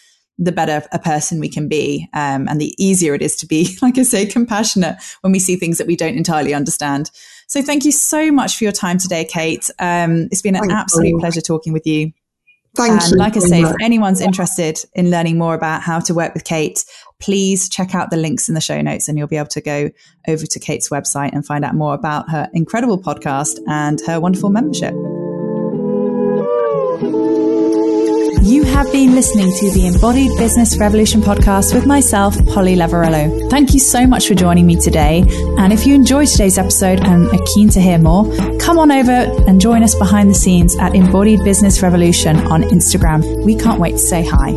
the better a person we can be. Um, and the easier it is to be, like I say, compassionate when we see things that we don't entirely understand. So thank you so much for your time today, Kate. Um, it's been an thank absolute you. pleasure talking with you. Thank and you. Like I say, much. if anyone's interested in learning more about how to work with Kate, please check out the links in the show notes and you'll be able to go over to Kate's website and find out more about her incredible podcast and her wonderful membership. Have been listening to the Embodied Business Revolution podcast with myself, Polly Lavarello. Thank you so much for joining me today. And if you enjoyed today's episode and are keen to hear more, come on over and join us behind the scenes at Embodied Business Revolution on Instagram. We can't wait to say hi.